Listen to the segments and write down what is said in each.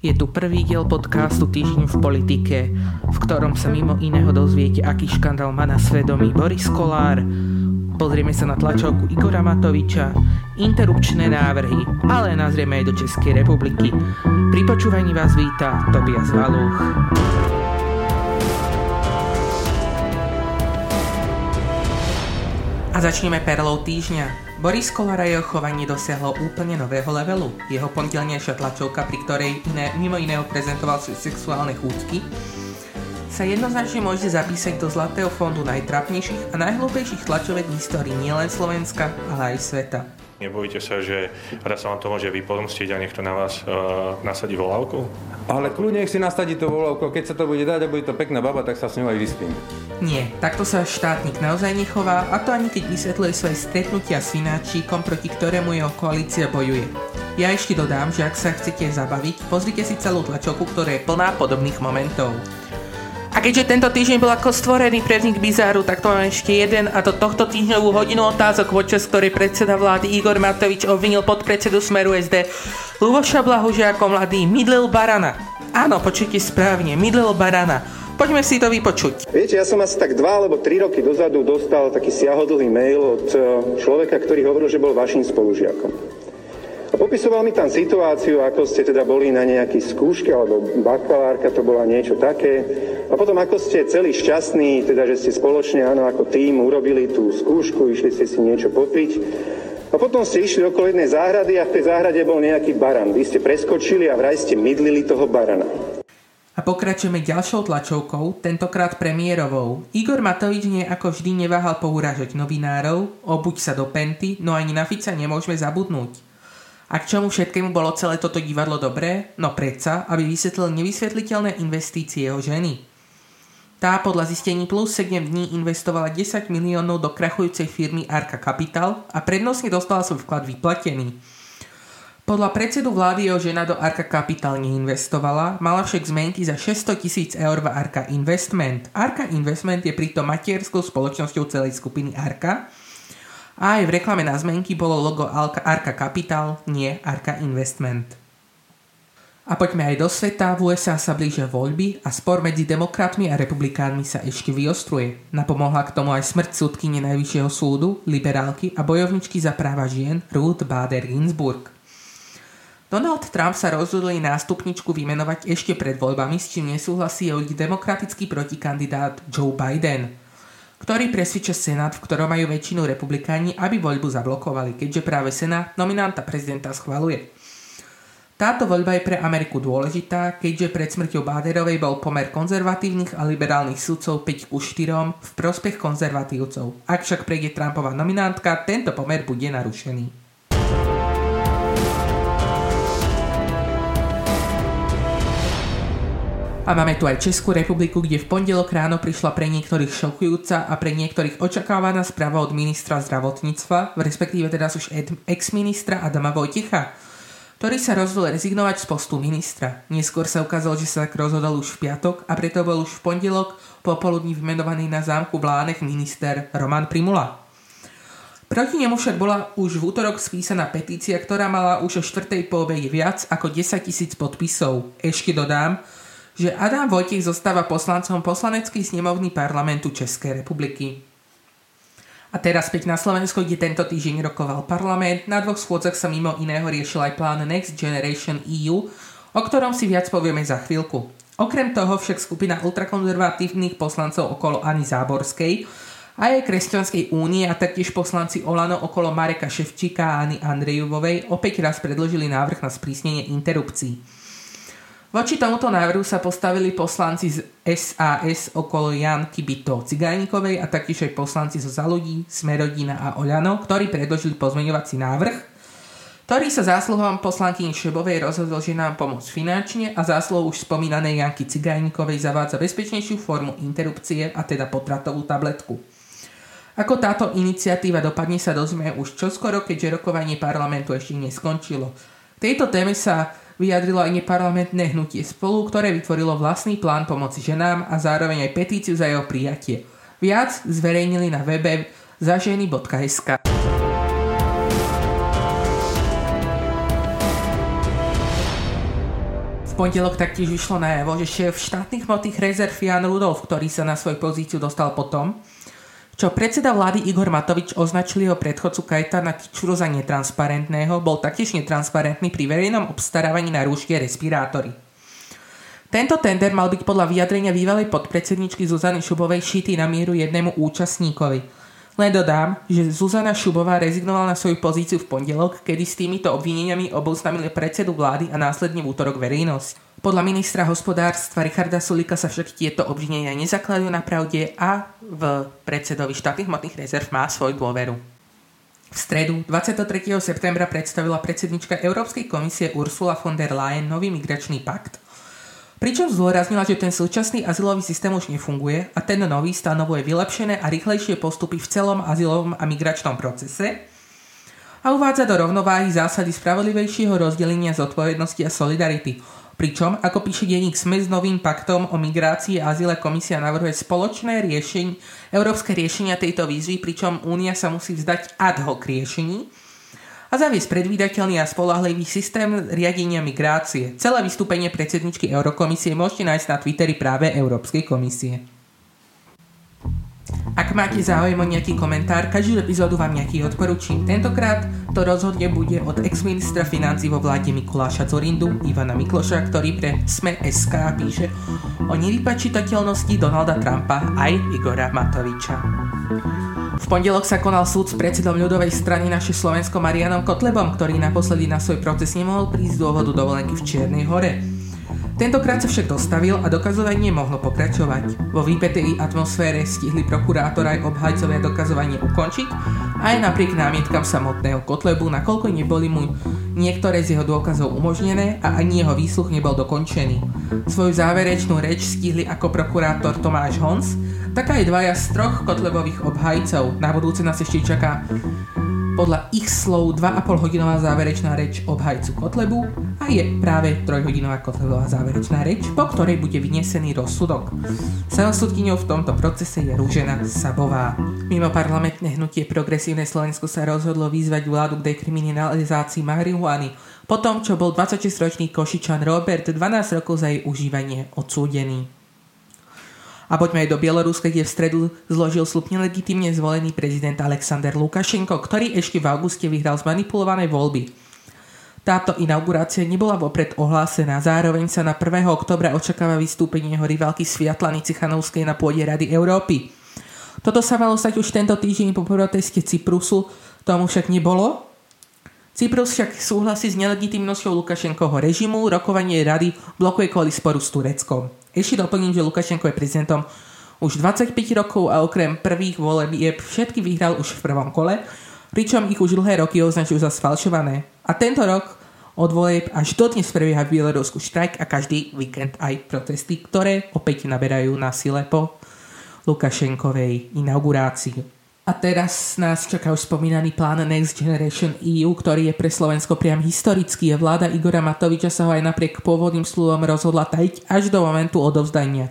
Je tu prvý diel podcastu Týždeň v politike, v ktorom sa mimo iného dozviete, aký škandál má na svedomí Boris Kolár, pozrieme sa na tlačovku Igora Matoviča, interrupčné návrhy, ale nazrieme aj do Českej republiky. Pri počúvaní vás víta Tobias Valúch. A začneme perlou týždňa. Boris Kolár a jeho chovanie dosiahlo úplne nového levelu. Jeho pondelnejšia tlačovka, pri ktorej iné, mimo iného prezentoval svoje sexuálne chúťky, sa jednoznačne môže zapísať do zlatého fondu najtrapnejších a najhlúpejších tlačovek v histórii nielen Slovenska, ale aj sveta. Nebojte sa, že raz sa vám to môže vypomstiť a niekto na vás uh, nasadí volávku? Ale kľudne, nech si nasadí to volávku, keď sa to bude dať a bude to pekná baba, tak sa s ňou aj vyspím. Nie, takto sa štátnik naozaj nechová a to ani keď vysvetľuje svoje stretnutia s Fináčíkom, proti ktorému jeho koalícia bojuje. Ja ešte dodám, že ak sa chcete zabaviť, pozrite si celú tlačovku, ktorá je plná podobných momentov. A keďže tento týždeň bol ako stvorený pre vznik Bizáru, tak to mám ešte jeden a to tohto týždňovú hodinu otázok, počas ktorej predseda vlády Igor Matovič obvinil podpredsedu Smeru SD Luboša Blahuže ako mladý mydlil barana. Áno, počujte správne, mydlil barana. Poďme si to vypočuť. Viete, ja som asi tak dva alebo tri roky dozadu dostal taký siahodlý mail od eh, človeka, ktorý hovoril, že bol vašim spolužiakom. A popisoval mi tam situáciu, ako ste teda boli na nejakej skúške, alebo bakalárka to bola niečo také. A potom ako ste celý šťastní, teda že ste spoločne, áno, ako tým urobili tú skúšku, išli ste si niečo popiť. A potom ste išli okolo jednej záhrady a v tej záhrade bol nejaký baran. Vy ste preskočili a vraj ste mydlili toho barana. A pokračujeme ďalšou tlačovkou, tentokrát premiérovou. Igor Matovič nie ako vždy neváhal pouražať novinárov, obuď sa do penty, no ani na Fica nemôžeme zabudnúť. A k čomu všetkému bolo celé toto divadlo dobré? No predsa, aby vysvetlil nevysvetliteľné investície jeho ženy. Tá podľa zistení plus 7 dní investovala 10 miliónov do krachujúcej firmy Arka Capital a prednostne dostala svoj vklad vyplatený. Podľa predsedu vlády jeho žena do Arka Capital neinvestovala, mala však zmenky za 600 tisíc eur v Arka Investment. Arka Investment je pritom matierskou spoločnosťou celej skupiny Arka, a aj v reklame na zmenky bolo logo Arka Capital, nie Arka Investment. A poďme aj do sveta, v USA sa blížia voľby a spor medzi demokratmi a republikánmi sa ešte vyostruje. Napomohla k tomu aj smrť súdkyne Najvyššieho súdu, liberálky a bojovničky za práva žien Ruth Bader Ginsburg. Donald Trump sa rozhodol nástupničku vymenovať ešte pred voľbami, s čím nesúhlasí jeho demokratický protikandidát Joe Biden ktorý presvedčia Senát, v ktorom majú väčšinu republikáni, aby voľbu zablokovali, keďže práve Senát nominanta prezidenta schvaluje. Táto voľba je pre Ameriku dôležitá, keďže pred smrťou Báderovej bol pomer konzervatívnych a liberálnych sudcov 5 ku 4 v prospech konzervatívcov. Ak však prejde Trumpová nominantka, tento pomer bude narušený. A máme tu aj Českú republiku, kde v pondelok ráno prišla pre niektorých šokujúca a pre niektorých očakávaná správa od ministra zdravotníctva, respektíve teraz už ex-ministra Adama Vojticha, ktorý sa rozhodol rezignovať z postu ministra. Neskôr sa ukázalo, že sa tak rozhodol už v piatok a preto bol už v pondelok popoludní vymenovaný na zámku v Lánech minister Roman Primula. Proti nemu však bola už v útorok spísaná petícia, ktorá mala už o štvrtej po viac ako 10 tisíc podpisov. Ešte dodám, že Adam Vojtich zostáva poslancom poslaneckej snemovny parlamentu Českej republiky. A teraz späť na Slovensko, kde tento týždeň rokoval parlament. Na dvoch schôdzach sa mimo iného riešil aj plán Next Generation EU, o ktorom si viac povieme za chvíľku. Okrem toho však skupina ultrakonzervatívnych poslancov okolo Ani Záborskej a jej Kresťanskej únie a taktiež poslanci Olano okolo Mareka Ševčíka a Ani Andrejovovej opäť raz predložili návrh na sprísnenie interrupcií. Voči tomuto návrhu sa postavili poslanci z SAS okolo Janky Byto Cigajníkovej a taktiež aj poslanci zo Zaludí, Smerodina a Oľano, ktorí predložili pozmeňovací návrh, ktorý sa zásluhom poslankyni Šebovej rozhodol, že nám pomôcť finančne a zásluhou už spomínanej Janky Cigajníkovej zavádza bezpečnejšiu formu interrupcie a teda potratovú tabletku. Ako táto iniciatíva dopadne sa dozvieme už čoskoro, keďže rokovanie parlamentu ešte neskončilo. Tejto téme sa vyjadrilo aj neparlamentné hnutie spolu, ktoré vytvorilo vlastný plán pomoci ženám a zároveň aj petíciu za jeho prijatie. Viac zverejnili na webe zaženy.sk. Pondelok taktiež vyšlo najavo, že šéf štátnych hmotných rezerv Jan Rudolf, ktorý sa na svoju pozíciu dostal potom, čo predseda vlády Igor Matovič označil jeho predchodcu Kajtana Kičuru za netransparentného, bol taktiež netransparentný pri verejnom obstarávaní na rúšky respirátory. Tento tender mal byť podľa vyjadrenia bývalej podpredsedničky Zuzany Šubovej šitý na mieru jednému účastníkovi – len dodám, že Zuzana Šubová rezignovala na svoju pozíciu v pondelok, kedy s týmito obvineniami oboznámili predsedu vlády a následne v útorok verejnosť. Podľa ministra hospodárstva Richarda Sulika sa však tieto obvinenia nezakladajú na pravde a v predsedovi štátnych hmotných rezerv má svoju dôveru. V stredu 23. septembra predstavila predsednička Európskej komisie Ursula von der Leyen nový migračný pakt – Pričom zdôraznila, že ten súčasný azylový systém už nefunguje a ten nový stanovuje vylepšené a rýchlejšie postupy v celom azylovom a migračnom procese a uvádza do rovnováhy zásady spravodlivejšieho rozdelenia zodpovednosti a solidarity. Pričom, ako píše denník SME s novým paktom o migrácii a azyle komisia navrhuje spoločné riešenie, európske riešenia tejto výzvy, pričom Únia sa musí vzdať ad hoc riešení, a zaviesť predvídateľný a spolahlivý systém riadenia migrácie. Celé vystúpenie predsedničky Eurokomisie môžete nájsť na Twitteri práve Európskej komisie. Ak máte záujem o nejaký komentár, každú epizódu vám nejaký odporúčim. Tentokrát to rozhodne bude od ex-ministra financí vo vláde Mikuláša Zorindu, Ivana Mikloša, ktorý pre SME.sk píše o nevypačitateľnosti Donalda Trumpa aj Igora Matoviča. V pondelok sa konal súd s predsedom ľudovej strany naše Slovensko Marianom Kotlebom, ktorý naposledy na svoj proces nemohol prísť z dôvodu dovolenky v Čiernej hore. Tentokrát sa však dostavil a dokazovanie mohlo pokračovať. Vo výpetej atmosfére stihli prokurátor aj obhajcovia dokazovanie ukončiť aj napriek námietkam samotného Kotlebu, nakoľko neboli mu niektoré z jeho dôkazov umožnené a ani jeho výsluch nebol dokončený. Svoju záverečnú reč stihli ako prokurátor Tomáš Hons, tak aj dvaja z troch Kotlebových obhajcov. Na budúce nás ešte čaká podľa ich slov 2,5 hodinová záverečná reč obhajcu Kotlebu a je práve 3 hodinová Kotlebová záverečná reč, po ktorej bude vynesený rozsudok. Samosudkyňou v tomto procese je Rúžena Sabová. Mimo parlamentné hnutie Progresívne Slovensko sa rozhodlo vyzvať vládu k dekriminalizácii marihuany po tom, čo bol 26-ročný Košičan Robert 12 rokov za jej užívanie odsúdený. A poďme aj do Bieloruska, kde v stredu zložil slub nelegitímne zvolený prezident Alexander Lukašenko, ktorý ešte v auguste vyhral zmanipulované voľby. Táto inaugurácia nebola vopred ohlásená, zároveň sa na 1. oktobra očakáva vystúpenie jeho rivalky Sviatlany Cichanovskej na pôde Rady Európy. Toto sa malo stať už tento týždeň po proteste Cyprusu, tomu však nebolo. Cyprus však súhlasí s nelegitimnosťou Lukašenkoho režimu, rokovanie rady blokuje kvôli sporu s Tureckom. Ešte doplním, že Lukašenko je prezidentom už 25 rokov a okrem prvých voleb všetky vyhral už v prvom kole, pričom ich už dlhé roky označujú za sfalšované. A tento rok od volieb až dodnes prebieha v Bielorusku štrajk a každý víkend aj protesty, ktoré opäť naberajú na sile po Lukašenkovej inaugurácii. A teraz nás čaká už spomínaný plán Next Generation EU, ktorý je pre Slovensko priam historický. Vláda Igora Matoviča sa ho aj napriek pôvodným slúvom rozhodla tajiť až do momentu odovzdania.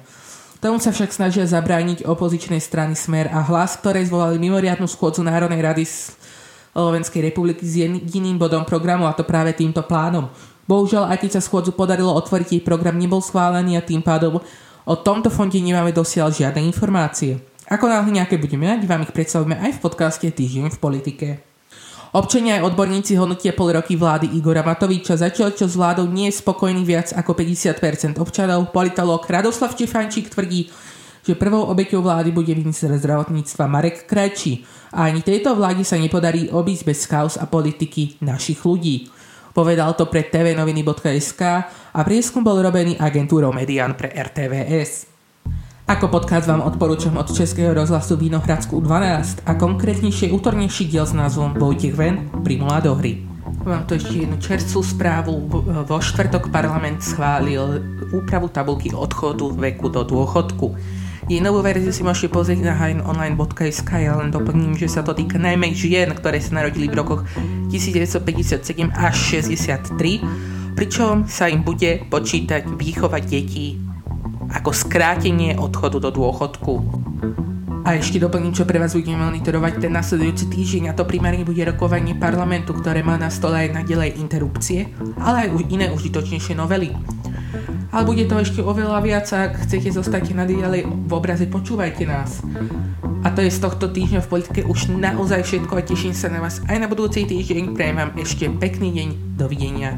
Tomu sa však snažia zabrániť opozičnej strany Smer a hlas, ktoré zvolali mimoriadnu schôdzu Národnej rady Slovenskej republiky s jediným bodom programu a to práve týmto plánom. Bohužiaľ, aj keď sa schôdzu podarilo otvoriť, jej program nebol schválený a tým pádom o tomto fonde nemáme dosiaľ žiadne informácie. Ako náhle nejaké budeme mať, vám ich predstavíme aj v podcaste Týždeň v politike. Občania aj odborníci hodnotia pol roky vlády Igora Matoviča, zatiaľ čo s vládou nie je spokojný viac ako 50% občanov. Politolog Radoslav Čefančík tvrdí, že prvou obeťou vlády bude minister zdravotníctva Marek Krajčí a ani tejto vláde sa nepodarí obísť bez chaos a politiky našich ľudí. Povedal to pre tvnoviny.sk a prieskum bol robený agentúrou Median pre RTVS. Ako podcast vám odporúčam od Českého rozhlasu Vinohradsku 12 a konkrétnejšie útornejší diel s názvom Vojtech ven, Primula do hry. Mám tu ešte jednu čerstvú správu. Vo štvrtok parlament schválil úpravu tabulky odchodu veku do dôchodku. Jej novú verziu si môžete pozrieť na hajnonline.sk, ja len doplním, že sa to týka najmä žien, ktoré sa narodili v rokoch 1957 až 63, pričom sa im bude počítať výchova detí ako skrátenie odchodu do dôchodku. A ešte doplním, čo pre vás budeme monitorovať ten nasledujúci týždeň a to primárne bude rokovanie parlamentu, ktoré má na stole aj naďalej interrupcie, ale aj iné užitočnejšie novely. Ale bude to ešte oveľa viac, ak chcete zostať naďalej v obraze, počúvajte nás. A to je z tohto týždňa v politike už naozaj všetko a teším sa na vás aj na budúci týždeň. Prajem vám ešte pekný deň. Dovidenia.